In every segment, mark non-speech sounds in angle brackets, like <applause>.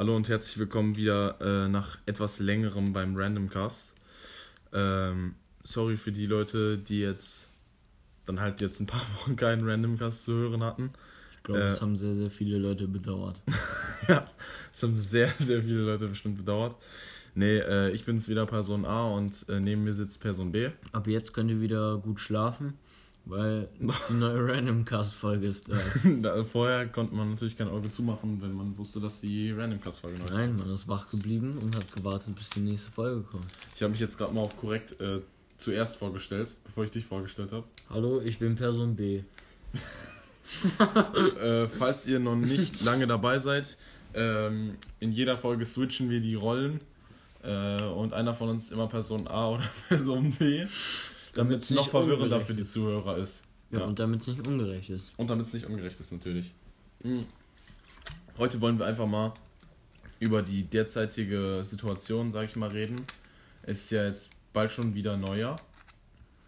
Hallo und herzlich willkommen wieder äh, nach etwas längerem beim Randomcast. Ähm, sorry für die Leute, die jetzt dann halt jetzt ein paar <laughs> Wochen keinen Randomcast zu hören hatten. Ich glaube, das haben sehr, sehr viele Leute bedauert. <laughs> ja, das haben sehr, sehr viele Leute bestimmt bedauert. Nee, äh, ich bin's wieder Person A und äh, neben mir sitzt Person B. Ab jetzt könnt ihr wieder gut schlafen, weil <laughs> die neue Randomcast-Folge ist <laughs> da. Vorher konnte man natürlich kein Auge zumachen, wenn man wusste, dass die Randomcast-Folge neu ist. Nein, man ist wach geblieben und hat gewartet, bis die nächste Folge kommt. Ich habe mich jetzt gerade mal auf korrekt äh, zuerst vorgestellt, bevor ich dich vorgestellt habe. Hallo, ich bin Person B. <laughs> äh, falls ihr noch nicht lange dabei seid, ähm, in jeder Folge switchen wir die Rollen äh, und einer von uns immer Person A oder Person B, damit es noch verwirrender für die Zuhörer ist. Ja, ja. und damit es nicht ungerecht ist. Und damit es nicht ungerecht ist, natürlich. Mhm. Heute wollen wir einfach mal über die derzeitige Situation, sag ich mal, reden. Es ist ja jetzt bald schon wieder Neujahr.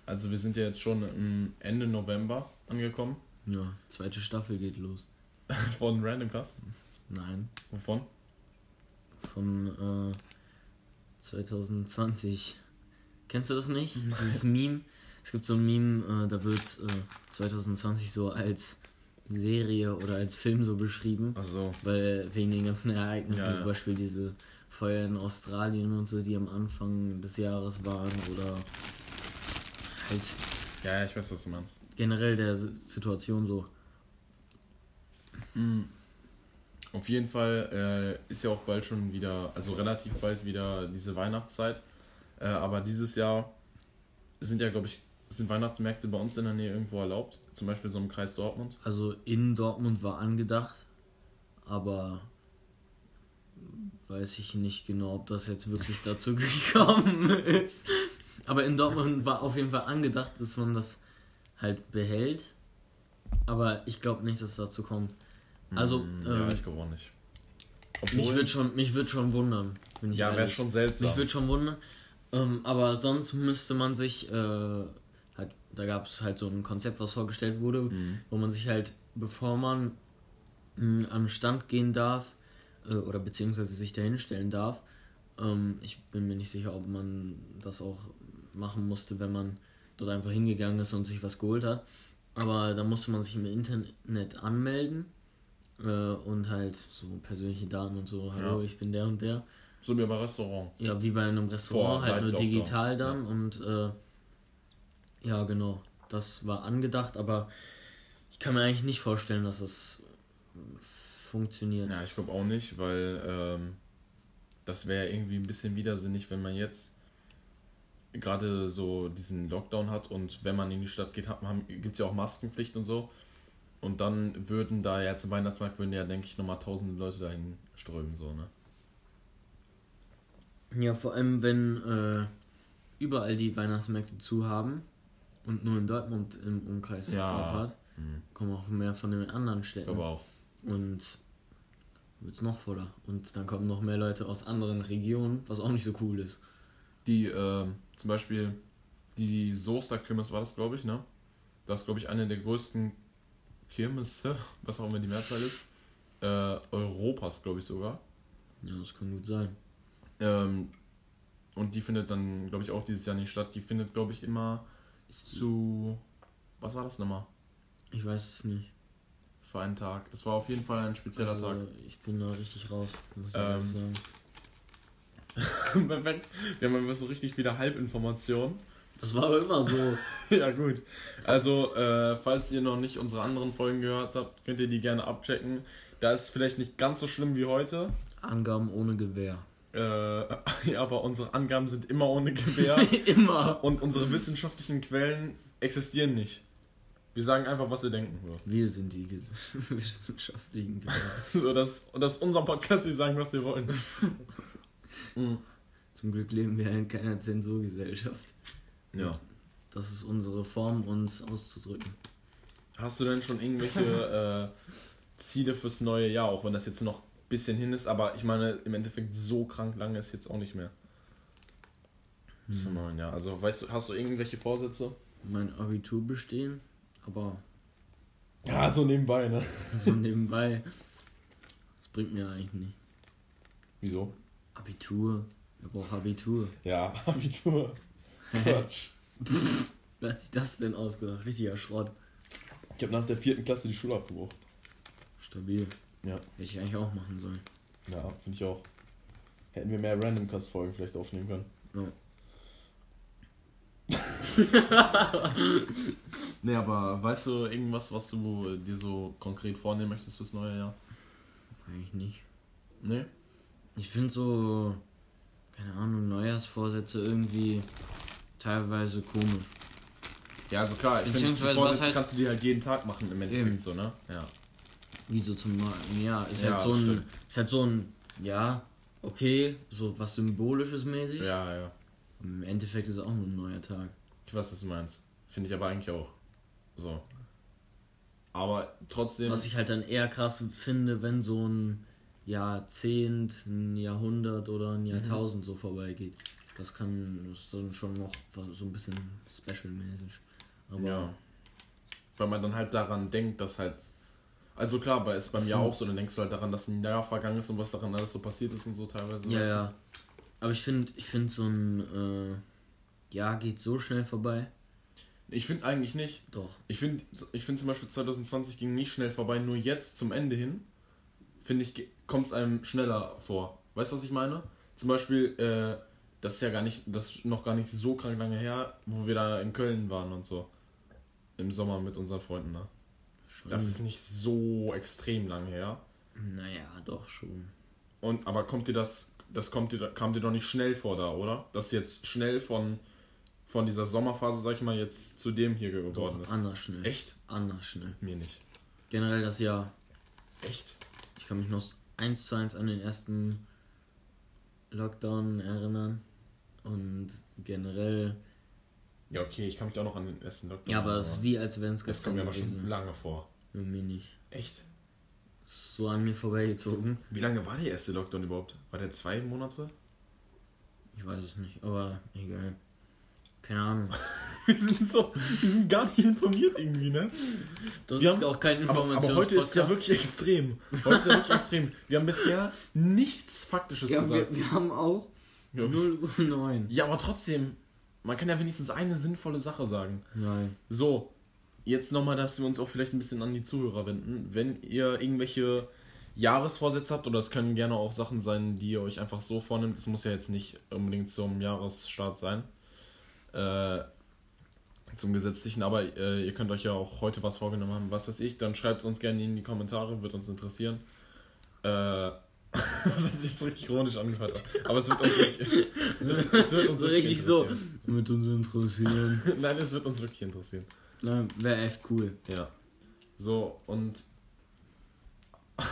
Also wir sind ja jetzt schon Ende November angekommen. Ja, zweite Staffel geht los. <laughs> Von Random Cast? Nein. Wovon? Von äh, 2020. Kennst du das nicht? Dieses Meme. Es gibt so ein Meme, äh, da wird äh, 2020 so als Serie oder als Film so beschrieben. Ach so. Weil wegen den ganzen Ereignissen, ja, ja. zum Beispiel diese Feuer in Australien und so, die am Anfang des Jahres waren oder halt. Ja, ich weiß, was du meinst. Generell der Situation so. Mhm. Auf jeden Fall äh, ist ja auch bald schon wieder, also relativ bald wieder diese Weihnachtszeit. Äh, aber dieses Jahr sind ja, glaube ich, sind Weihnachtsmärkte bei uns in der Nähe irgendwo erlaubt. Zum Beispiel so im Kreis Dortmund. Also in Dortmund war angedacht, aber weiß ich nicht genau, ob das jetzt wirklich <laughs> dazu gekommen ist. Aber in Dortmund war auf jeden Fall angedacht, dass man das halt behält. Aber ich glaube nicht, dass es dazu kommt. Also, mm, ja, ähm, ich glaube auch nicht. Obwohl, mich würde schon, mich würd schon wundern. ja, wäre schon seltsam. Mich würde schon wundern. Ähm, aber sonst müsste man sich, äh, halt, da gab es halt so ein Konzept, was vorgestellt wurde, mhm. wo man sich halt, bevor man mh, an den Stand gehen darf, äh, oder beziehungsweise sich dahin stellen darf, ähm, ich bin mir nicht sicher, ob man das auch machen musste, wenn man dort einfach hingegangen ist und sich was geholt hat. Aber da musste man sich im Internet anmelden äh, und halt so persönliche Daten und so, hallo, ja. ich bin der und der. So wie beim Restaurant. Ja, wie bei einem Restaurant, Boah, halt nur digital dann ja. und äh, ja, genau. Das war angedacht, aber ich kann mir eigentlich nicht vorstellen, dass das funktioniert. Ja, ich glaube auch nicht, weil ähm, das wäre irgendwie ein bisschen widersinnig, wenn man jetzt gerade so diesen Lockdown hat und wenn man in die Stadt geht, gibt es ja auch Maskenpflicht und so. Und dann würden da ja zum Weihnachtsmarkt würden ja, denke ich, nochmal tausende Leute dahin strömen, so, ne? Ja, vor allem, wenn äh, überall die Weihnachtsmärkte zu haben und nur in Dortmund im Umkreis ja. hat, mhm. kommen auch mehr von den anderen Städten. Aber auch. Und wird es noch voller. Und dann kommen noch mehr Leute aus anderen Regionen, was auch nicht so cool ist. Die, äh, zum Beispiel, die Soester Kirmes war das, glaube ich, ne? Das ist, glaube ich, eine der größten Kirmesse, was auch immer die Mehrzahl ist, äh, Europas, glaube ich sogar. Ja, das kann gut sein. Ähm, und die findet dann, glaube ich, auch dieses Jahr nicht statt. Die findet, glaube ich, immer zu. Was war das nochmal? Ich weiß es nicht. Für einen Tag. Das war auf jeden Fall ein spezieller also, Tag. Ich bin da richtig raus, muss ich ähm, sagen. <laughs> Perfekt. Wir haben immer so richtig wieder Halbinformationen. Das war aber immer so. <laughs> ja, gut. Also, äh, falls ihr noch nicht unsere anderen Folgen gehört habt, könnt ihr die gerne abchecken. Da ist vielleicht nicht ganz so schlimm wie heute. Angaben ohne Gewehr. Äh, <laughs> ja, aber unsere Angaben sind immer ohne Gewehr. <laughs> immer. Und unsere wissenschaftlichen Quellen existieren nicht. Wir sagen einfach, was wir denken. So. Wir sind die <laughs> wissenschaftlichen Quellen. so, das, und das ist unser Podcast, wir sagen, was wir wollen. mhm. Zum Glück leben wir in keiner Zensurgesellschaft. Ja. Das ist unsere Form, uns auszudrücken. Hast du denn schon irgendwelche äh, Ziele fürs neue Jahr, auch wenn das jetzt noch bisschen hin ist, aber ich meine, im Endeffekt so krank lange ist jetzt auch nicht mehr. Bis hm. neun, ja. Also weißt du, hast du irgendwelche Vorsätze? Mein Abitur bestehen, aber. Ja, so nebenbei, ne? <laughs> So nebenbei. Das bringt mir eigentlich nichts. Wieso? Abitur. Wer braucht Abitur? Ja, <laughs> Abitur. Quatsch. Wer hat sich das denn ausgedacht? Richtiger Schrott. Ich habe nach der vierten Klasse die Schule abgebrochen. Stabil. Ja. Hätte ich eigentlich auch machen sollen. Ja, finde ich auch. Hätten wir mehr Randomcast-Folgen vielleicht aufnehmen können. Ja. <laughs> Nee, aber weißt du irgendwas, was du dir so konkret vornehmen möchtest fürs neue Jahr? Eigentlich nicht. Nee? Ich finde so, keine Ahnung, Neujahrsvorsätze irgendwie teilweise komisch. Ja, also klar, ich finde, Beziehungsweise, Vorsätze was heißt- kannst du dir halt jeden Tag machen im Endeffekt Eben. so, ne? Ja. Wie so zum neuen Jahr. Ist Ja, halt so ein, stimmt. ist halt so ein, ja, okay, so was Symbolisches mäßig. Ja, ja. Im Endeffekt ist es auch nur ein neuer Tag. Ich weiß, was du meinst. Finde ich aber eigentlich auch. So. Aber trotzdem. Was ich halt dann eher krass finde, wenn so ein Jahrzehnt, ein Jahrhundert oder ein Jahrtausend so vorbeigeht. Das kann das ist dann schon noch so ein bisschen special-mäßig. Aber Ja. Weil man dann halt daran denkt, dass halt. Also klar, bei, ist beim Jahr auch so, dann denkst du halt daran, dass ein Jahr vergangen ist und was daran alles so passiert ist und so teilweise. ja, du? ja. Aber ich finde, ich finde so ein äh, Jahr geht so schnell vorbei. Ich finde eigentlich nicht. Doch. Ich finde ich find zum Beispiel 2020 ging nicht schnell vorbei, nur jetzt zum Ende hin, finde ich, kommt es einem schneller vor. Weißt du, was ich meine? Zum Beispiel, äh, das ist ja gar nicht, das ist noch gar nicht so krank lange her, wo wir da in Köln waren und so. Im Sommer mit unseren Freunden, ne? Das ist nicht so extrem lange her. naja, doch schon. Und aber kommt dir das, das kommt dir, kam dir doch nicht schnell vor da, oder? Dass jetzt schnell von, von dieser Sommerphase, sag ich mal, jetzt zu dem hier geworden Doch, ist. anders schnell. Echt? Anders schnell. Mir nicht. Generell das Jahr. Echt? Ich kann mich noch eins zu eins an den ersten Lockdown erinnern. Und generell. Ja, okay, ich kann mich auch noch an den ersten Lockdown Ja, aber es ist wie als wenn es das gestern kommt mir aber schon lange vor. Mir nicht. Echt? So an mir vorbeigezogen. Wie lange war der erste Lockdown überhaupt? War der zwei Monate? Ich weiß es nicht, aber egal. Keine Ahnung. <laughs> Wir sind so, wir sind gar nicht informiert irgendwie, ne? Das Wir ist haben- auch kein Aber, Informations aber heute ist ja wirklich extrem. Heute ist ja wirklich extrem. Wir haben bisher nichts Faktisches ja, gesagt. wir, wir haben auch Ja. 0 Uhr 9. Ja, aber trotzdem, man kann ja wenigstens eine sinnvolle Sache sagen. Nein. So, jetzt nochmal, dass wir uns auch vielleicht ein bisschen an die Zuhörer wenden. Wenn ihr irgendwelche Jahresvorsätze habt, oder es können gerne auch Sachen sein, die ihr euch einfach so vornimmt, es muss ja jetzt nicht unbedingt zum Jahresstart sein, äh, zum gesetzlichen, aber äh, ihr könnt euch ja auch heute was vorgenommen haben, was weiß ich, dann schreibt es uns gerne in die Kommentare, wird uns interessieren. Äh, <laughs> das hat sich jetzt richtig ironisch angehört, aber es wird uns wirklich, es, <laughs> es wird uns so wirklich richtig so. Mit uns interessieren. <laughs> Nein, es wird uns wirklich interessieren. Nein, wäre echt cool. Ja. So, und <laughs>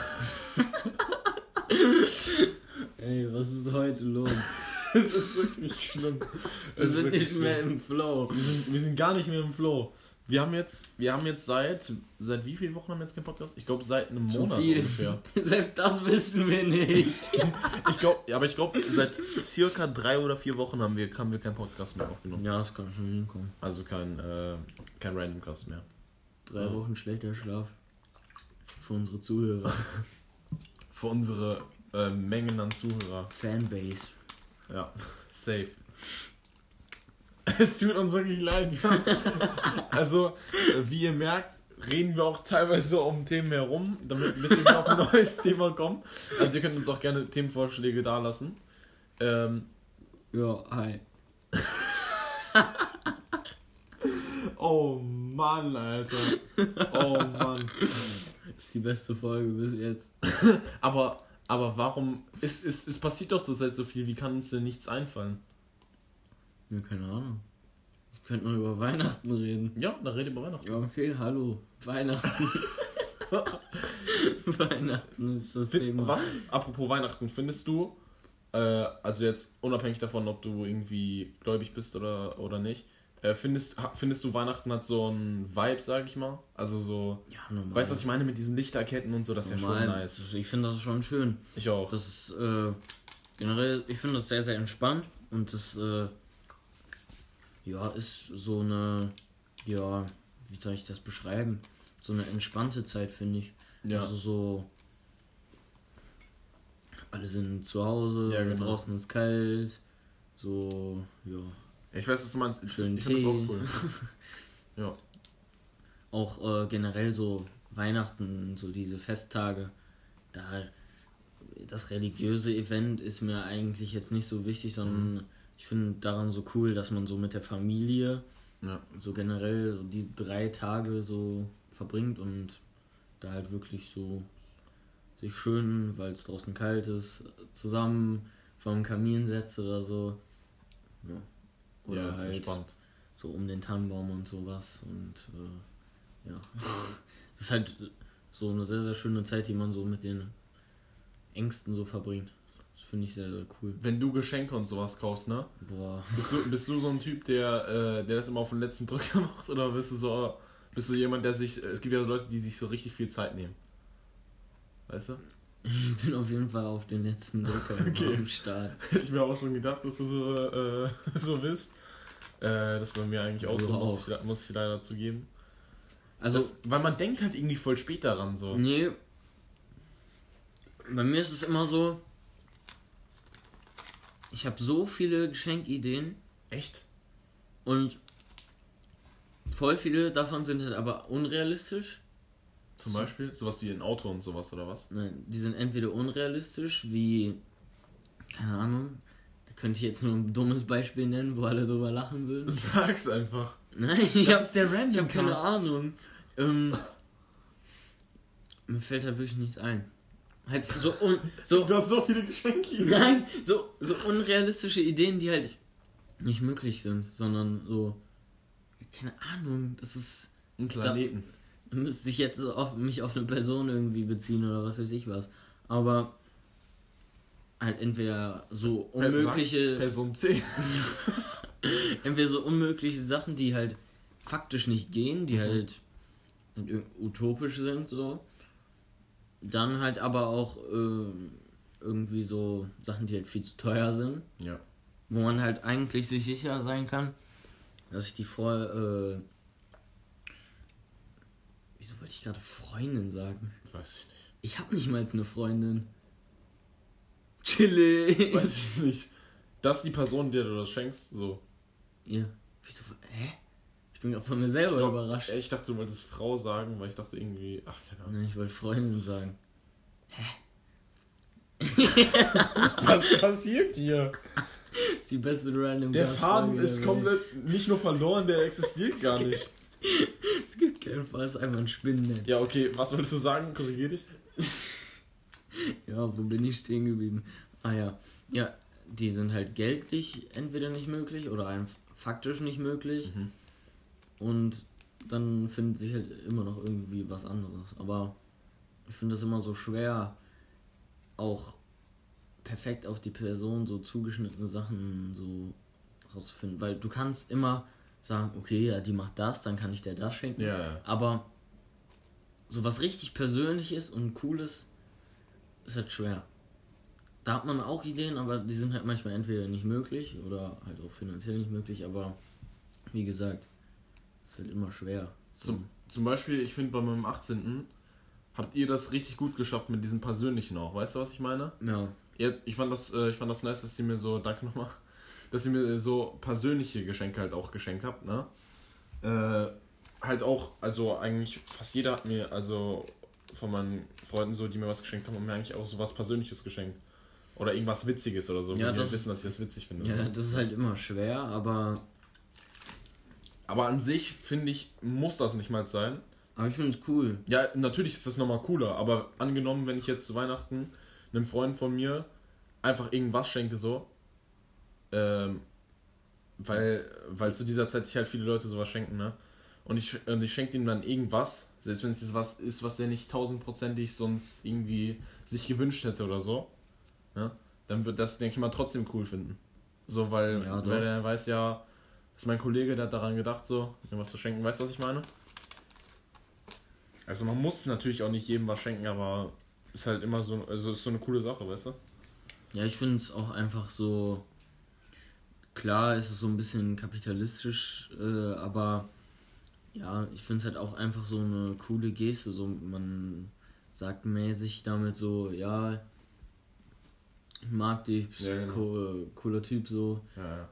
Ey, was ist heute los? <laughs> es ist wirklich schlimm. Wir Es ist sind wirklich nicht mehr schlimm. im Flow. Wir sind, wir sind gar nicht mehr im Flow. Wir haben jetzt, wir haben jetzt seit, seit wie vielen Wochen haben wir jetzt keinen Podcast? Ich glaube seit einem Zu Monat viel. ungefähr. <laughs> Selbst das wissen wir nicht. <laughs> Ich glaube, aber ich glaube seit circa drei oder vier Wochen haben wir, haben wir keinen Podcast mehr aufgenommen. Ja, das kann schon hinkommen. Also kein, äh, kein Randomcast mehr. Drei Ja. Wochen schlechter Schlaf. Für unsere Zuhörer. <laughs> Für unsere äh, Mengen an Zuhörer. Fanbase. Ja, safe. <laughs> Es tut uns wirklich leid. <laughs> Also, wie ihr merkt, reden wir auch teilweise so um Themen herum, damit bis wir wieder auf ein neues <laughs> Thema kommen. Also ihr könnt uns auch gerne Themenvorschläge dalassen. Ähm, Ja, hi. oh Mann, Alter. Oh Mann. Das ist die beste Folge bis jetzt. Aber, aber warum. Es, es, es passiert doch zurzeit so viel, wie kann uns denn nichts einfallen? Ja, keine Ahnung. Wir könnten noch über Weihnachten reden. Ja, da rede über Weihnachten. Ja, okay, hallo. Weihnachten. <laughs> Weihnachten ist das Find, Thema. was, apropos Weihnachten, findest du, äh, also jetzt unabhängig davon, ob du irgendwie gläubig bist oder, oder nicht, äh, findest, findest du Weihnachten hat so einen Vibe, sag ich mal? Also so, Ja, normal. weißt du, was ich meine mit diesen Lichterketten und so, das ist ja schon Normal. nice. Ich finde das schon schön. Ich auch. Das ist äh, generell, ich finde das sehr, sehr entspannt und das äh, ja ist so eine, ja, wie soll ich das beschreiben? So eine entspannte Zeit, finde ich. Ja. Also so, alle sind zu Hause, Ja, genau. draußen ist kalt, so, ja. Ich weiß, was du meinst. Ich, Schön ich Tee. auch cool. <laughs> ja. Auch äh, generell so Weihnachten, so diese Festtage, da das religiöse Event ist mir eigentlich jetzt nicht so wichtig, sondern Mhm. Ich finde daran so cool, dass man so mit der Familie Ja. so generell so die drei Tage so verbringt und da halt wirklich so sich schön, weil es draußen kalt ist, zusammen vorm Kamin setzt oder so. Ja. Oder ja, halt entspannt. so um den Tannenbaum und sowas und äh, ja. Es ist halt so eine sehr, sehr schöne Zeit, die man so mit den Ängsten so verbringt. Das finde ich sehr, sehr cool. Wenn du Geschenke und sowas kaufst, ne? Boah. Bist du, bist du so ein Typ, der, äh, der das immer auf den letzten Drücker <laughs> macht? Oder bist du so, bist du jemand, der sich, es gibt ja Leute, die sich so richtig viel Zeit nehmen. Weißt du? Ich bin auf jeden Fall auf den letzten Drücker Okay. am Start. <laughs> Hätte ich mir auch schon gedacht, dass du so, äh, <laughs> so bist. Äh, das war mir eigentlich auch Du so, muss ich, muss ich leider zugeben. Also, das, weil man denkt halt irgendwie voll spät daran so. nee. Bei mir ist es immer so, ich habe so viele Geschenkideen Echt? und voll viele davon sind halt aber unrealistisch. Zum Beispiel? Sowas wie ein Auto und sowas oder was? Nein, die sind entweder unrealistisch, wie, keine Ahnung, da könnte ich jetzt nur ein dummes Beispiel nennen, wo alle drüber lachen würden. <laughs> Sag's einfach. Nein, ich Das hab, ist der Random ich hab keine. Ahnung. Ähm, mir fällt halt wirklich nichts ein. Halt so, un, so Du hast so viele Geschenke. <laughs> Nein, so, so unrealistische Ideen, die halt nicht möglich sind, sondern so, keine Ahnung, das ist, Ein Planeten. müsste ich jetzt so auf, mich auf eine Person irgendwie beziehen oder was weiß ich was. Aber halt entweder so unmögliche, Person C. <laughs> <laughs> entweder so unmögliche Sachen, die halt faktisch nicht gehen, die Mhm. halt, halt utopisch sind, so. Dann halt aber auch ähm, irgendwie so Sachen, die halt viel zu teuer sind. Ja. wo man halt eigentlich sich sicher sein kann, dass ich die vor. Äh, wieso wollte ich gerade Freundin sagen? Weiß ich nicht. Ich habe nicht mal eine Freundin. Chillig. Weiß ich nicht. Das ist die Person, der du das schenkst, so. Ja. Wieso? Hä? Ich bin gerade von mir selber glaub, überrascht. Ich dachte, du wolltest Frau sagen, weil ich dachte irgendwie, ach, keine Ahnung. Nein, ich wollte Freundin sagen. <laughs> Was passiert hier? Das ist die beste random Der Faden ist komplett nicht nur verloren, der existiert gar nicht. Es gibt keinen Fall, es ist einfach ein Spinnennetz. Ja, okay, was wolltest du sagen? Korrigier dich. <laughs> Ja, wo bin ich stehen geblieben? Ah ja. Ja, die sind halt geldlich entweder nicht möglich oder einfach faktisch nicht möglich. Mhm. Und dann findet sich halt immer noch irgendwie was anderes. Aber ich finde das immer so schwer, auch perfekt auf die Person so zugeschnittene Sachen so rauszufinden. Weil du kannst immer sagen, okay, ja, die macht das, dann kann ich der das schenken. Ja, ja. Aber so was richtig Persönliches und Cooles ist halt schwer. Da hat man auch Ideen, aber die sind halt manchmal entweder nicht möglich oder halt auch finanziell nicht möglich. Aber wie gesagt, ist halt immer schwer. So. Zum, zum Beispiel, ich finde bei meinem 18. habt ihr das richtig gut geschafft mit diesem Persönlichen auch. Weißt du, was ich meine? ja, Ihr, ich, fand das, äh, ich fand das nice, dass ihr mir so, danke nochmal, <laughs> dass ihr mir so persönliche Geschenke halt auch geschenkt habt, ne? Äh, halt auch, also eigentlich fast jeder hat mir, also von meinen Freunden so, die mir was geschenkt haben, haben mir eigentlich auch so was Persönliches geschenkt. Oder irgendwas Witziges oder so, Ja, die das- wissen, dass ich das witzig finde. ja, ne? das ist halt immer schwer, aber, Aber an sich, finde ich, muss das nicht mal sein. aber ich finde es cool. Ja, natürlich ist das nochmal cooler, aber angenommen, wenn ich jetzt zu Weihnachten einem Freund von mir einfach irgendwas schenke, so, ähm, weil, weil zu dieser Zeit sich halt viele Leute sowas schenken, ne? Und ich, und ich schenke ihm dann irgendwas, selbst wenn es jetzt was ist, was er nicht tausendprozentig sonst irgendwie sich gewünscht hätte oder so, ne? Dann wird das, denke ich mal, trotzdem cool finden. So, weil, Ja, weil er weiß ja, ist mein Kollege, der hat daran gedacht, so, mir was zu schenken. Weißt du, was ich meine? Also man muss natürlich auch nicht jedem was schenken, aber ist halt immer so, also ist so eine coole Sache, weißt du? Ja, ich finde es auch einfach so. Klar ist es so ein bisschen kapitalistisch, äh, aber ja, ich finde es halt auch einfach so eine coole Geste. So, man sagt mäßig damit so, ja, Ich mag dich, bist ja, genau. cooler, cooler Typ so. Ja, ja.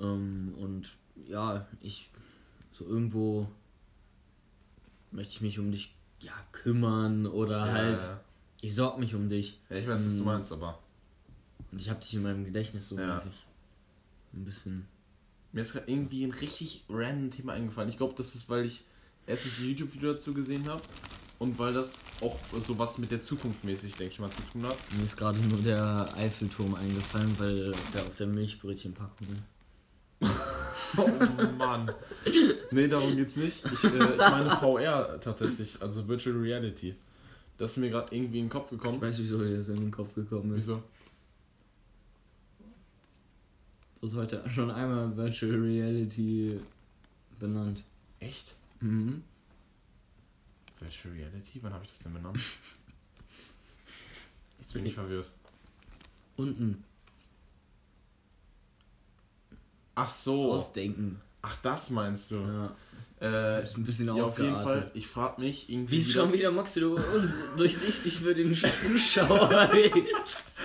Ähm, und ja, ich so irgendwo möchte ich mich um dich ja kümmern oder ja, halt ja. ich sorg mich um dich. Ja, ich weiß, was du mm. meinst, aber und ich habe dich in meinem Gedächtnis so ja. mäßig ein bisschen mir ist gerade irgendwie ein richtig random Thema eingefallen. Ich glaube, das ist, weil ich erst ein YouTube-Video dazu gesehen habe und weil das auch so was mit der Zukunft mäßig, denke ich mal, zu tun hat. Mir ist gerade nur der Eiffelturm eingefallen, weil der auf der Milchbrötchenpackung ist. Oh Mann. Nee, darum geht's nicht. Ich, äh, ich meine VR tatsächlich, also Virtual Reality. Das ist mir gerade irgendwie in den Kopf gekommen. Ich weiß, wieso dir das in den Kopf gekommen ist. Wieso? Du hast heute schon einmal Virtual Reality benannt. Echt? Mhm. Virtual Reality? Wann habe ich das denn benannt? Jetzt bin ich verwirrt. Unten. Ach so. Ausdenken. Ach, das meinst du? Ja. Äh, ein bisschen ja, auf jeden Fall. Ich frage mich irgendwie. Wie ist schon wieder Max du durchsichtig für den Zuschauer <laughs> ist.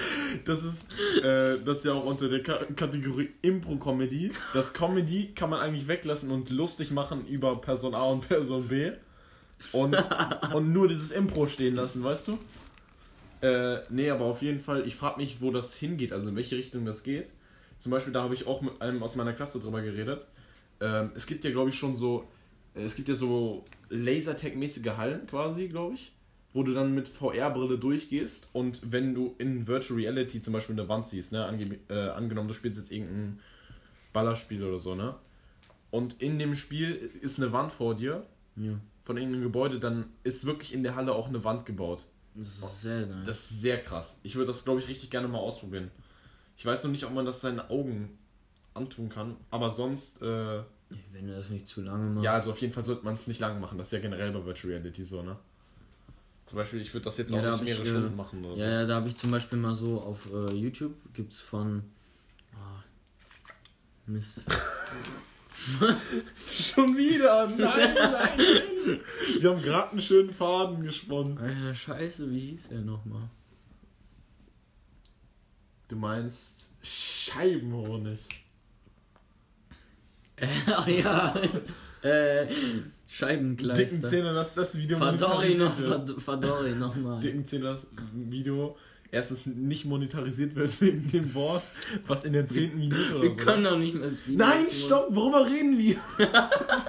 Das ist, äh, das ist ja auch unter der K Kategorie Impro-Comedy. Das Comedy kann man eigentlich weglassen und lustig machen über Person A und Person B. Und, und nur dieses Impro stehen lassen, weißt du? Äh, nee, aber auf jeden Fall, ich frage mich, wo das hingeht, also in welche Richtung das geht. Zum Beispiel, da habe ich auch mit einem aus meiner Klasse drüber geredet. Ähm, es gibt ja, glaube ich, schon so es gibt ja so Lasertag-mäßige Hallen quasi, glaube ich, wo du dann mit VR-Brille durchgehst und wenn du in Virtual Reality zum Beispiel eine Wand siehst, ne, ange äh, angenommen, du spielst jetzt irgendein Ballerspiel oder so, ne, und in dem Spiel ist eine Wand vor dir, ja. von irgendeinem Gebäude, dann ist wirklich in der Halle auch eine Wand gebaut. Das ist sehr nice. Das ist sehr krass. Ich würde das, glaube ich, richtig gerne mal ausprobieren. Ich weiß noch nicht, ob man das seinen Augen antun kann, aber sonst äh, wenn du das nicht zu lange machst. Ja, also auf jeden Fall sollte man es nicht lange machen. Das ist ja generell bei Virtual Reality so, ne? Zum Beispiel, ich würde das jetzt ja, auch nicht mehrere ich, Stunden äh, machen. Oder ja, so. ja, da habe ich zum Beispiel mal so auf äh, YouTube, gibt es von. Oh, Mist. <laughs> Schon wieder! Nein, nein, nein! <laughs> Wir haben gerade einen schönen Faden gesponnen. Alter, scheiße, wie hieß er nochmal? Du meinst Scheibenhonig. Ach <laughs> ja. äh, Scheibenkleister. Dicken Zähne, das das Video Verdorri noch, Verdorri nochmal. Dicken Zähne, das Video erstens nicht monetarisiert wird <laughs> wegen dem Wort, was in der zehnten Minute oder wir so. Wir können doch nicht mehr Nein, stopp, worüber reden wir? <laughs>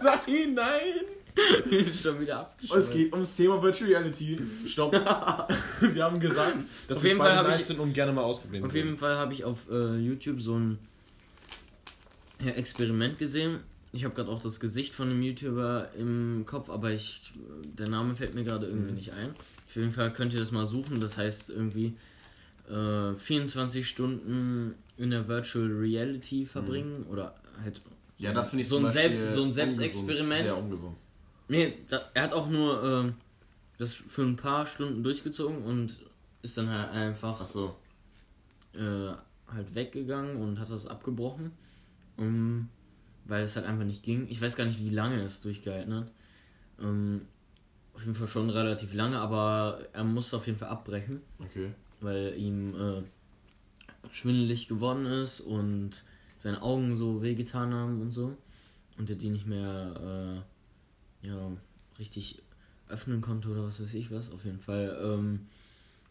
nein, nein. <laughs> Schon wieder abgeschlossen. Es geht ums Thema Virtual Reality. Stopp. <laughs> wir haben gesagt, dass wir beide nice sind und gerne mal ausprobieren Auf jeden Fall habe ich auf äh, YouTube so ein Experiment gesehen. Ich habe gerade auch das Gesicht von einem YouTuber im Kopf, aber ich, der Name fällt mir gerade irgendwie mhm. nicht ein. Auf jeden Fall könnt ihr das mal suchen. Das heißt irgendwie äh, 24 Stunden in der Virtual Reality verbringen mhm. oder halt ja, das finde ich so ein, Selbst, so ein Selbstexperiment. Sehr ungesund. Nee, da, er hat auch nur äh, das für ein paar Stunden durchgezogen und ist dann halt einfach so. äh, halt weggegangen und hat das abgebrochen um, weil es halt einfach nicht ging. Ich weiß gar nicht, wie lange es durchgehalten hat. Um, auf jeden Fall schon relativ lange, aber er musste auf jeden Fall abbrechen. Okay. Weil ihm äh, schwindelig geworden ist und seine Augen so wehgetan haben und so. Und er die nicht mehr äh, ja, richtig öffnen konnte oder was weiß ich was. Auf jeden Fall ähm,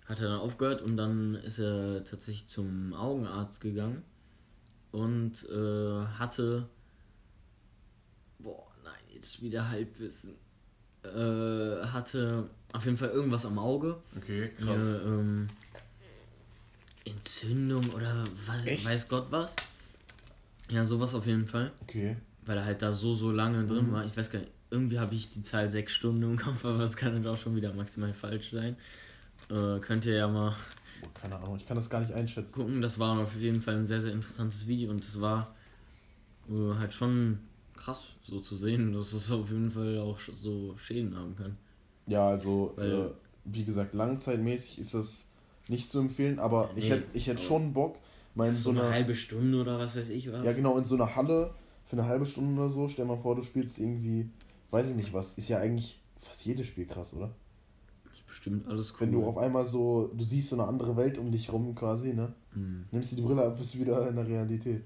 hat er dann aufgehört und dann ist er tatsächlich zum Augenarzt gegangen und äh, hatte. Boah, nein, jetzt wieder Halbwissen. Äh, hatte auf jeden Fall irgendwas am Auge. Okay, krass. Äh, ähm, Entzündung oder was, weiß Gott was. Ja, sowas auf jeden Fall. Okay. Weil er halt da so, so lange drin mhm. war. Ich weiß gar nicht, irgendwie habe ich die Zahl sechs Stunden im Kopf, <laughs> aber das kann halt auch schon wieder maximal falsch sein. Äh, könnt ihr ja mal keine Ahnung, ich kann das gar nicht einschätzen. Gucken, das war auf jeden Fall ein sehr, sehr interessantes Video und es war äh, halt schon krass so zu sehen, dass es auf jeden Fall auch so Schäden haben kann. Ja, also Weil, äh, wie gesagt, langzeitmäßig ist das nicht zu empfehlen, aber nee, ich hätte ich hätt schon Bock, mal in so, so eine halbe Stunde oder was weiß ich was. Ja, genau, in so einer Halle für eine halbe Stunde oder so. Stell mal vor, du spielst irgendwie, weiß ich nicht was, ist ja eigentlich fast jedes Spiel krass, oder? bestimmt alles cool. Wenn du auf einmal so, du siehst so eine andere Welt um dich rum quasi, ne? Mhm. Nimmst du die Brille ab, bist wieder in der Realität.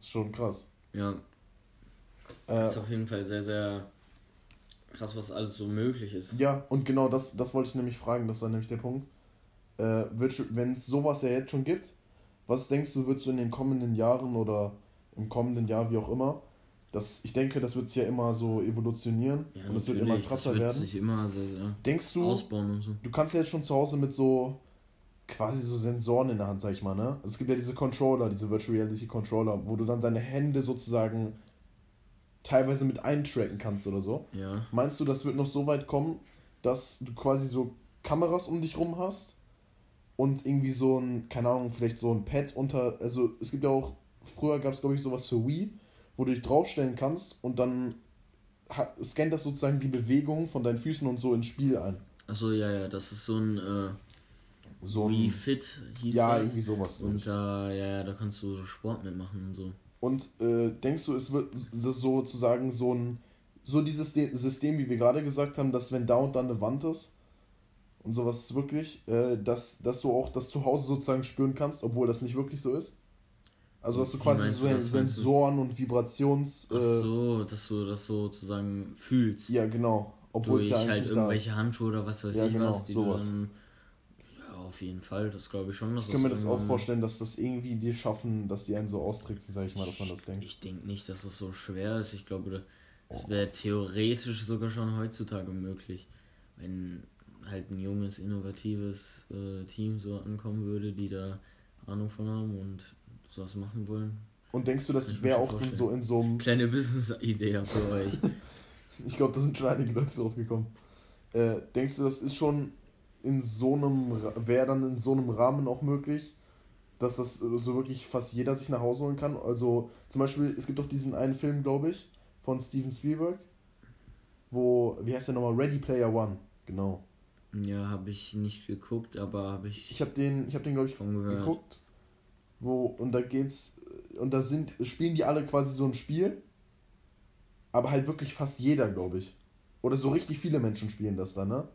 Schon krass. Ja. Äh, ist auf jeden Fall sehr, sehr krass, was alles so möglich ist. Ja, und genau das, das wollte ich nämlich fragen, das war nämlich der Punkt. Äh, Wenn es sowas ja jetzt schon gibt, was denkst du, wird so in den kommenden Jahren oder im kommenden Jahr, wie auch immer, das, ich denke, das wird sich ja immer so evolutionieren ja, und es wird immer krasser das wird werden. Sich immer sehr, sehr Denkst du, ausbauen und so. du kannst ja jetzt schon zu Hause mit so quasi so Sensoren in der Hand, sag ich mal, ne? Also es gibt ja diese Controller, diese Virtual Reality Controller, wo du dann deine Hände sozusagen teilweise mit eintracken kannst oder so. Ja. Meinst du, das wird noch so weit kommen, dass du quasi so Kameras um dich rum hast und irgendwie so ein, keine Ahnung, vielleicht so ein Pad unter, also es gibt ja auch, früher gab es glaube ich sowas für Wii, wo du dich draufstellen kannst und dann scannt das sozusagen die Bewegung von deinen Füßen und so ins Spiel ein. Achso, ja, ja, das ist so ein, äh, so ein Wii Fit hieß ja, das. irgendwie sowas. Und da, ja, ja, da kannst du Sport mitmachen und so. Und äh, denkst du, es wird sozusagen so ein, so dieses System, wie wir gerade gesagt haben, dass wenn da und dann eine Wand ist und sowas wirklich, äh, dass, dass du auch das zu Hause sozusagen spüren kannst, obwohl das nicht wirklich so ist? Also dass du quasi so du Sensoren und Vibrations... Äh, Ach so, dass du das sozusagen fühlst. Ja, genau. Obwohl Durch ja halt irgendwelche Handschuhe oder was weiß ja, ich genau, was, die sowas. du dann auf jeden Fall, das glaube ich schon. ich kann mir das auch vorstellen, dass das irgendwie die schaffen, dass die einen so austricksen, sage ich mal, dass man das denkt. Ich denke nicht, dass das so schwer ist. Ich glaube, es wäre theoretisch sogar schon heutzutage möglich, wenn halt ein junges, innovatives äh, Team so ankommen würde, die da Ahnung von haben und sowas machen wollen. Und denkst du, das wäre auch in so in so einem. <laughs> Kleine Business-Idee für euch. <laughs> ich glaube, da sind schon einige Leute drauf gekommen. Äh, denkst du, das ist schon in so einem, wäre dann in so einem Rahmen auch möglich, dass das so wirklich fast jeder sich nach Hause holen kann. Also zum Beispiel, es gibt doch diesen einen Film, glaube ich, von Steven Spielberg, wo, wie heißt der nochmal, Ready Player One, genau. Ja, habe ich nicht geguckt, aber habe ich. Ich habe den, ich habe den glaube ich geguckt, wo und da geht's und da sind spielen die alle quasi so ein Spiel, aber halt wirklich fast jeder, glaube ich, oder so richtig viele Menschen spielen das dann, ne?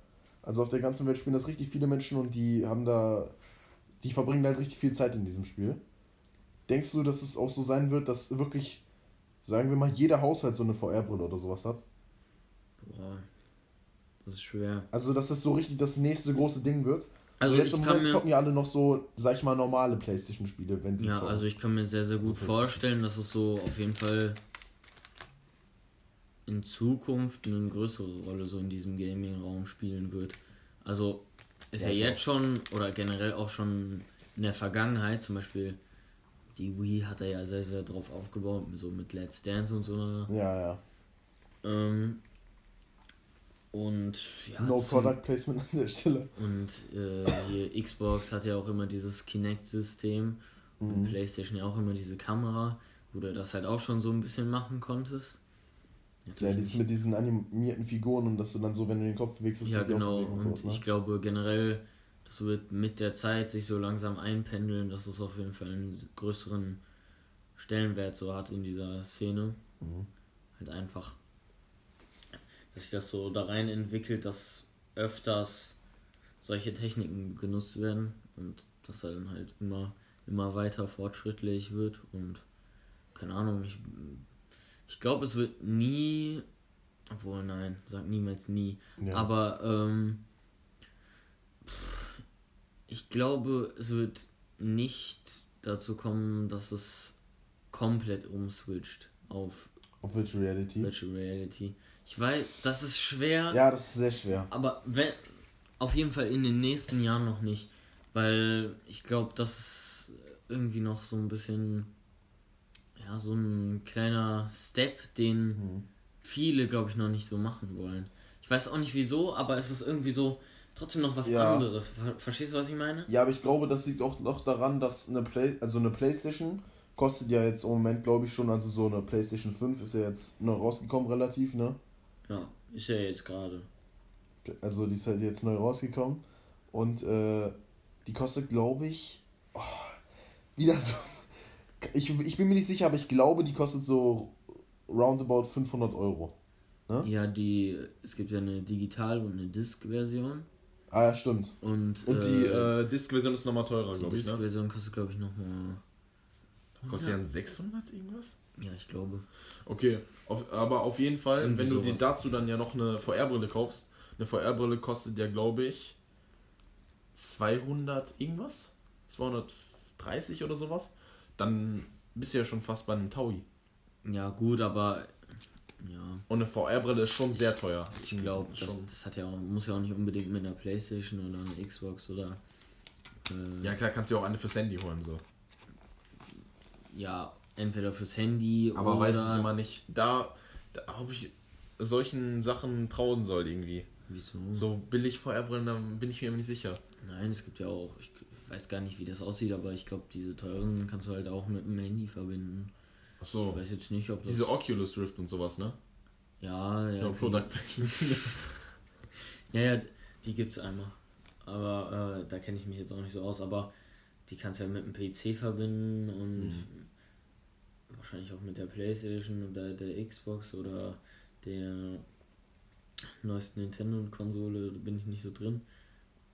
Also auf der ganzen Welt spielen das richtig viele Menschen und die haben da, die verbringen halt richtig viel Zeit in diesem Spiel. Denkst du, dass es auch so sein wird, dass wirklich, sagen wir mal, jeder Haushalt so eine VR-Brille oder sowas hat? Boah, das ist schwer. Also, dass das so richtig das nächste große Ding wird? Also, also jetzt im Moment zocken ja alle noch so, sag ich mal, normale Playstation-Spiele, wenn sie Ja, zocken. also ich kann mir sehr, sehr gut so vorstellen, dass es so auf jeden Fall in Zukunft eine größere Rolle so in diesem Gaming-Raum spielen wird. Also ist ja, ja jetzt schon oder generell auch schon in der Vergangenheit, zum Beispiel die Wii hat er ja sehr, sehr drauf aufgebaut, so mit Let's Dance und so. Ja, ja. Ähm, und ja. No zum, Product Placement an der Stelle. Und äh, hier Xbox hat ja auch immer dieses Kinect-System mhm. und PlayStation ja auch immer diese Kamera, wo du das halt auch schon so ein bisschen machen konntest. Ja, dieses mit diesen animierten Figuren und dass du dann so, wenn du den Kopf bewegst, dass ja, genau. Und, und so, ne? ich glaube generell, das wird mit der Zeit sich so langsam einpendeln, dass es auf jeden Fall einen größeren Stellenwert so hat in dieser Szene. Mhm. Halt einfach, dass sich das so da rein entwickelt, dass öfters solche Techniken genutzt werden und dass er dann halt immer, immer weiter fortschrittlich wird und keine Ahnung, ich ich glaube, es wird nie. Obwohl, nein, sag niemals nie. Ja. Aber ähm, ich glaube, es wird nicht dazu kommen, dass es komplett umswitcht auf, auf Virtual Reality. Virtual Reality. Ich weiß, das ist schwer. Ja, das ist sehr schwer. Aber wenn, auf jeden Fall in den nächsten Jahren noch nicht. Weil ich glaube, das ist irgendwie noch so ein bisschen ja, so ein kleiner Step, den mhm. viele, glaube ich, noch nicht so machen wollen. Ich weiß auch nicht wieso, aber es ist irgendwie so trotzdem noch was ja. anderes. Verstehst du, was ich meine? Ja, aber ich glaube, das liegt auch noch daran, dass eine Play also eine Playstation kostet ja jetzt im Moment, glaube ich, schon, also so eine Playstation 5 ist ja jetzt neu rausgekommen, relativ, ne? Ja, ist ja jetzt gerade. Also die ist halt jetzt neu rausgekommen und äh, die kostet, glaube ich, oh, wieder so ich, ich bin mir nicht sicher, aber ich glaube, die kostet so roundabout 500 Euro. Ne? Ja, die, es gibt ja eine Digital- und eine Disk-Version. Ah ja, stimmt. Und, Und die äh, äh, Disk-Version ist nochmal teurer, die glaube ich. Ne? Disk-Version kostet, glaube ich, nochmal. Kostet ja 600 irgendwas? Ja, ich glaube. Okay, auf, aber auf jeden Fall, Irgendwie wenn du dir sowas. dazu dann ja noch eine VR-Brille kaufst, eine VR-Brille kostet ja, glaube ich, 200 irgendwas? 230 oder sowas? Dann bist du ja schon fast bei einem Taui. Ja, gut, aber. Ja. Und eine VR-Brille ist schon sehr teuer. Ich glaube, das, das hat ja auch, muss ja auch nicht unbedingt mit einer Playstation oder einer Xbox oder. Äh, Ja, klar, kannst du auch eine fürs Handy holen, so. ja, entweder fürs Handy Aber oder. weiß ich immer nicht, da, da ob ich solchen Sachen trauen soll irgendwie. Wieso? So billig VR-Brillen, da bin ich mir immer nicht sicher. Nein, es gibt ja auch, ich weiß gar nicht, wie das aussieht, aber ich glaube, diese teuren kannst du halt auch mit dem Handy verbinden. Ach so. Ich weiß jetzt nicht, ob das. Diese Oculus Rift und sowas, ne? ja, ja. Ja, die- Product Placement. <laughs> Ja, ja, die gibt's einmal. Aber äh, da kenne ich mich jetzt auch nicht so aus, aber die kannst du ja mit dem PC verbinden und Mhm. Wahrscheinlich auch mit der Playstation oder der Xbox oder der neuesten Nintendo-Konsole, da bin ich nicht so drin.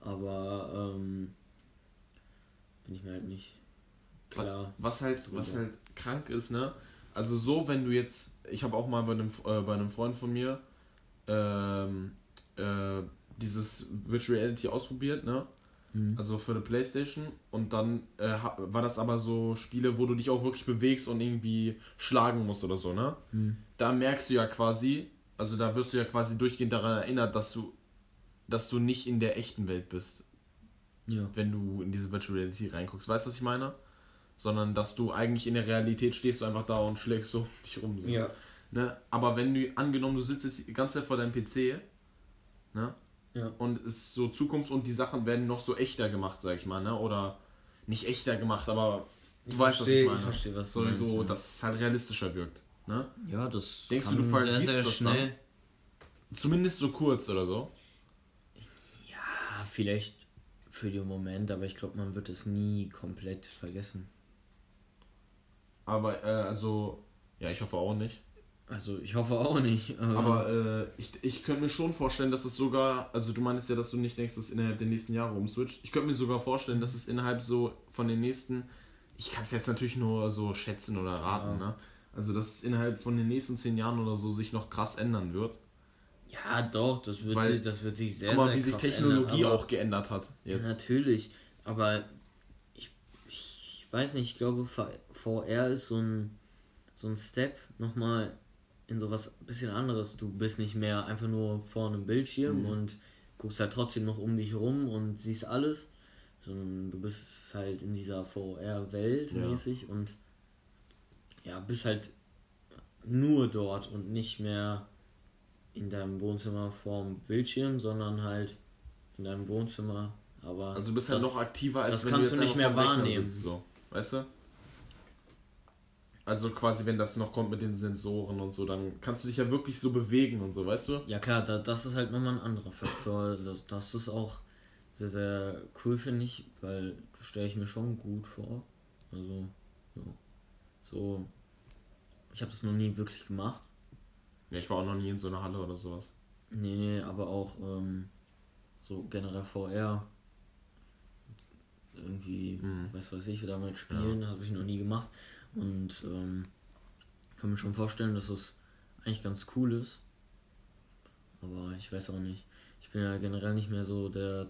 Aber ähm, bin ich mir halt nicht klar. Was halt, was halt krank ist, ne? Also so, wenn du jetzt, ich habe auch mal bei einem, äh, bei einem Freund von mir ähm, äh, dieses Virtual Reality ausprobiert, ne? Mhm. Also für eine Playstation und dann äh, war das aber so Spiele, wo du dich auch wirklich bewegst und irgendwie schlagen musst oder so, ne? Mhm. Da merkst du ja quasi, also da wirst du ja quasi durchgehend daran erinnert, dass du, dass du nicht in der echten Welt bist, Ja. wenn du in diese Virtual Reality reinguckst. Weißt du, was ich meine? Sondern dass du eigentlich in der Realität stehst du einfach da und schlägst so <laughs> dich rum. So. Ja. Ne? Aber wenn du, angenommen, du sitzt jetzt die ganze Zeit vor deinem PC, ne? Ja. Und es ist so Zukunft und die Sachen werden noch so echter gemacht, sag ich mal, ne? Oder nicht echter gemacht, aber du Ich weißt, verstehe- was ich ich meine. verstehe, was du so, meinst, so, ja. dass es halt realistischer wirkt, ne? Ja, das Denkst du, kann du vergisst das schnell. Zumindest so kurz oder so. Ja, vielleicht für den Moment, aber ich glaube, man wird es nie komplett vergessen. Aber, äh, also, ja, ich hoffe auch nicht. Also ich hoffe auch nicht. ähm, Aber äh, ich, ich könnte mir schon vorstellen, dass es sogar, also du meinst ja, dass du nicht denkst, dass es innerhalb der nächsten Jahre umswitcht. Ich könnte mir sogar vorstellen, dass es innerhalb so von den nächsten, ich kann es jetzt natürlich nur so schätzen oder raten, Ja. ne? Also dass es innerhalb von den nächsten zehn Jahren oder so sich noch krass ändern wird. ja, doch, das wird, Weil- sich, das wird sich sehr, Guck mal, sehr wie sich Technologie ändern, aber- auch geändert hat jetzt. Natürlich, aber ich, ich weiß nicht, ich glaube, VR ist so ein, so ein Step nochmal in sowas bisschen anderes. Du bist nicht mehr einfach nur vor einem Bildschirm Mhm. und guckst halt trotzdem noch um dich rum und siehst alles, sondern du bist halt in dieser VR-Welt Ja. mäßig und ja, bist halt nur dort und nicht mehr in deinem Wohnzimmer vorm Bildschirm, sondern halt in deinem Wohnzimmer. Aber Also du bist halt das- noch aktiver, als das wenn du kannst jetzt du nicht mehr wahrnehmen. sitzt, so. Weißt du? Also quasi, wenn das noch kommt mit den Sensoren und so, dann kannst du dich ja wirklich so bewegen und so, weißt du? Ja klar, da, das ist halt nochmal ein anderer Faktor. Das, das ist auch sehr, sehr cool, finde ich, weil stelle ich mir schon gut vor. Also, so. so ich habe das noch nie wirklich gemacht. Ja, ich war auch noch nie in so einer Halle oder sowas. Nee, nee, aber auch ähm, so generell VR. Irgendwie, Mhm. was weiß ich, damit spielen, habe ich noch nie gemacht. Und ähm, kann mir schon vorstellen, dass es eigentlich ganz cool ist. Aber ich weiß auch nicht. Ich bin ja generell nicht mehr so der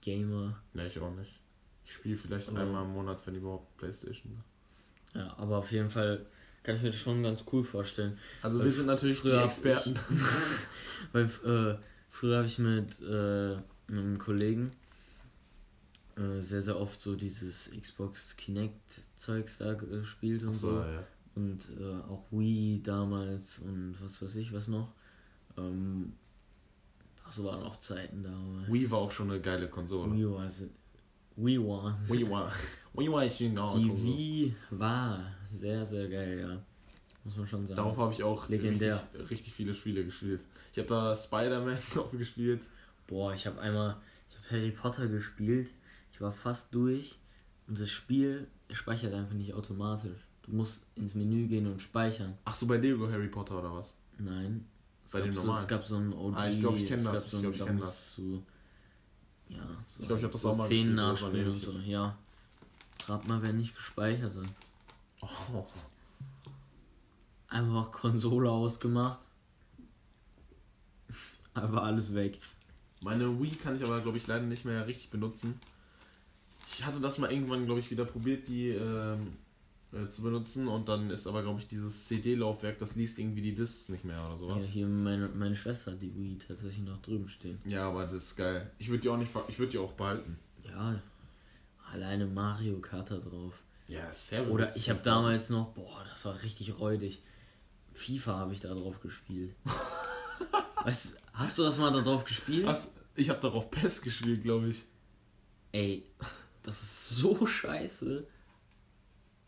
Gamer. Ne, ich auch nicht. Ich spiele vielleicht Aber- einmal im Monat, wenn überhaupt Playstation. Ja, aber auf jeden Fall kann ich mir das schon ganz cool vorstellen. Also Weil wir sind natürlich die Experten. <laughs> Weil äh, früher habe ich mit äh, einem Kollegen äh, sehr, sehr oft so dieses Xbox Kinect-Zeugs da gespielt und Achso, so. ja. Und äh, auch Wii damals und was weiß ich was noch. Ähm, das waren auch Zeiten damals. Wii war auch schon eine geile Konsole. Wii war Wii war. Wii war. <laughs> Wii war ich genau. Die Wii war sehr, sehr geil, ja. Muss man schon sagen. Darauf habe ich auch Legendär. Richtig, richtig viele Spiele gespielt. Ich habe da Spider-Man <laughs> drauf gespielt. Boah, ich habe einmal ich hab Harry Potter gespielt. War fast durch und das Spiel speichert einfach nicht automatisch. Du musst ins Menü gehen und speichern. Ach so, bei Lego Harry Potter oder was? Nein, Bei dem so, es gab so ein OG, Ah, ich glaub, ich kenn es das. so Ich ein glaub, ich kenn da das. du, ja, so, Ich glaub, ich hab das so auch mal Szenen nachspielen und so, ja. Rat mal, wer nicht gespeichert hat. Oh. <laughs> Einfach Konsole ausgemacht. <laughs> Einfach alles weg. Meine Wii kann ich aber, glaube ich, leider nicht mehr richtig benutzen. Ich hatte das mal irgendwann, glaube ich, wieder probiert, die ähm, äh, zu benutzen und dann ist aber, glaube ich, dieses CD-Laufwerk, das liest irgendwie die Discs nicht mehr oder Ja, sowas. hier meine, meine Schwester hat die Wii tatsächlich noch drüben stehen. Ja, aber das ist geil. Ich würde die auch nicht, ich würde die auch behalten. Ja, alleine Mario Kart da drauf. Ja, sehr Oder ich habe damals noch, boah, das war richtig räudig. FIFA habe ich da drauf gespielt. <laughs> weißt hast du das mal da drauf gespielt? Was? Ich habe darauf PES gespielt, glaube ich. Ey, das ist so scheiße.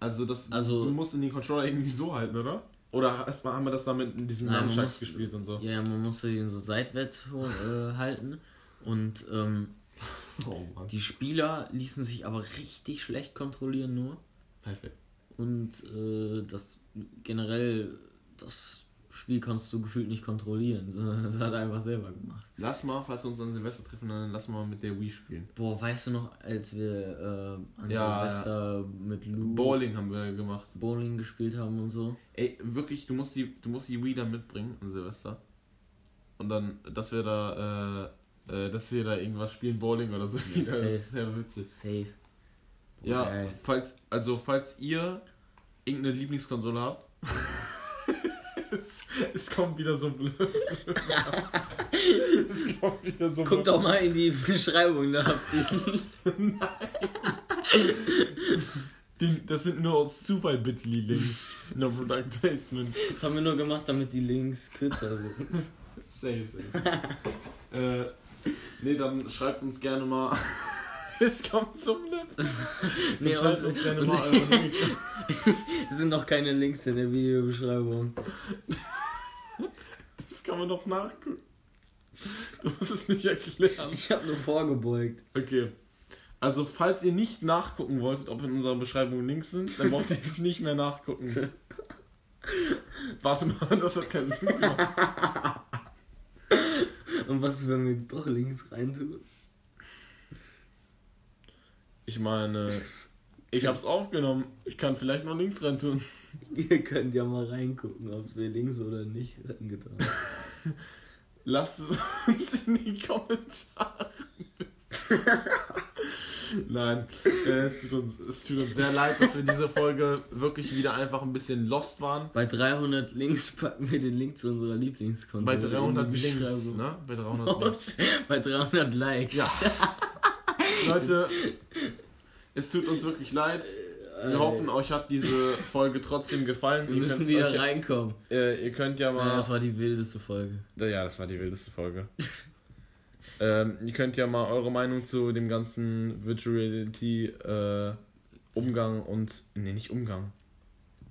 Also das, Also- du musst in den Controller irgendwie so halten, oder? Oder hast, haben wir das damit in diesen Nunchucks gespielt und so? Ja, man musste ihn so seitwärts äh, halten. Und ähm, <laughs> Oh die Spieler ließen sich aber richtig schlecht kontrollieren nur. Perfekt. Und äh, das generell, das Spiel konntest du gefühlt nicht kontrollieren, sondern das hat er einfach selber gemacht. Lass mal, falls wir uns an Silvester treffen, dann lass mal mit der Wii spielen. Boah, weißt du noch, als wir äh, an Ja, Silvester mit Lou Bowling haben wir gemacht. Bowling gespielt haben und so? Ey, wirklich, du musst die, du musst die Wii dann mitbringen an Silvester. Und dann, dass wir da, äh, äh, dass wir da irgendwas spielen, Bowling oder so. Ja, <laughs> das ist sehr witzig. Safe. Boah, Ja, geil. falls, also falls ihr irgendeine Lieblingskonsole habt, es, es kommt wieder so blöd. <laughs> es kommt wieder so Guckt doch mal in die Beschreibung, da habt ihr Die, das sind nur aus Zufall Bitly-Links. no Product Placement. Das haben wir nur gemacht, damit die Links kürzer sind. Safe, safe. äh, nee, dann schreibt uns gerne mal. Es kommt zum Lip. <laughs> Nee, und- uns gerne und- mal eure <laughs> Links. Es sind noch keine Links in der Videobeschreibung. <laughs> Das kann man doch nachgucken. Du musst es nicht erklären. Ich habe nur vorgebeugt. Okay. Also, falls ihr nicht nachgucken wolltet, ob in unserer Beschreibung Links sind, dann braucht ihr jetzt nicht mehr nachgucken. Warte mal, das hat keinen Sinn gemacht. Und was ist, wenn wir jetzt doch Links reintun? Ich meine, ich hab's <laughs> aufgenommen. Ich kann vielleicht noch Links rein tun. Ihr könnt ja mal reingucken, ob wir Links oder nicht reingetan haben. <laughs> Lasst es uns in die Kommentare. <laughs> Nein, äh, es, tut uns, es tut uns sehr leid, dass wir diese Folge wirklich wieder einfach ein bisschen lost waren. Bei 300 Links packen wir den Link zu unserer Lieblingskonsole. Bei 300 in die Links, ne? Bei 300 Links. Bei 300 Likes. Ja. Leute, es tut uns wirklich leid. Wir hoffen, euch hat diese Folge trotzdem gefallen. Wir Ihr müssen wieder euch, reinkommen. Äh, ihr könnt ja mal. Ja, das war die wildeste Folge. Ja, das war die wildeste Folge. <laughs> ähm, ihr könnt ja mal eure Meinung zu dem ganzen Virtual Reality äh, Umgang und. Nee, nicht Umgang.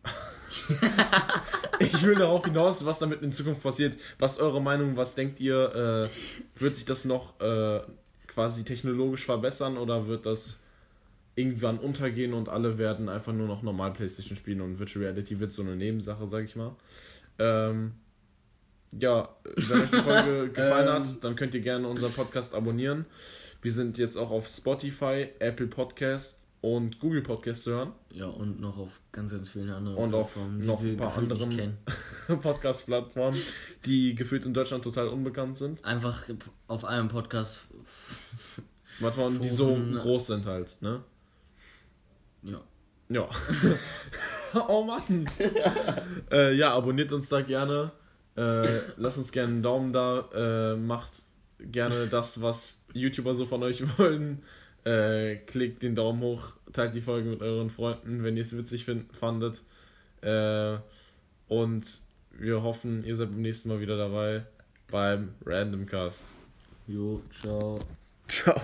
<laughs> ich will darauf hinaus, was damit in Zukunft passiert. Was ist eure Meinung? Was denkt ihr? Äh, wird sich das noch äh, quasi technologisch verbessern oder wird das irgendwann untergehen und alle werden einfach nur noch normal PlayStation spielen und Virtual Reality wird so eine Nebensache, sag ich mal. Ähm, ja, wenn euch die <laughs> Folge gefallen Ähm. hat, dann könnt ihr gerne unseren Podcast abonnieren. Wir sind jetzt auch auf Spotify, Apple Podcast und Google Podcast zu hören. Ja, und noch auf ganz, ganz vielen anderen Und auf Plattformen, noch ein paar anderen-. <laughs> Podcast-Plattformen, die gefühlt in Deutschland total unbekannt sind. Einfach auf einem Podcast. Plattformen, die so Foren. groß sind halt, ne? Ja. Ja. <laughs> oh Mann. <laughs> äh, ja, abonniert uns da gerne. Äh, lasst uns gerne einen Daumen da. Äh, macht gerne das, was YouTuber so von euch <laughs> wollen. Äh, klickt den Daumen hoch, teilt die Folge mit euren Freunden, wenn ihr es witzig find, fandet. Äh, und wir hoffen, ihr seid beim nächsten Mal wieder dabei beim Random Cast. Jo, ciao. Ciao.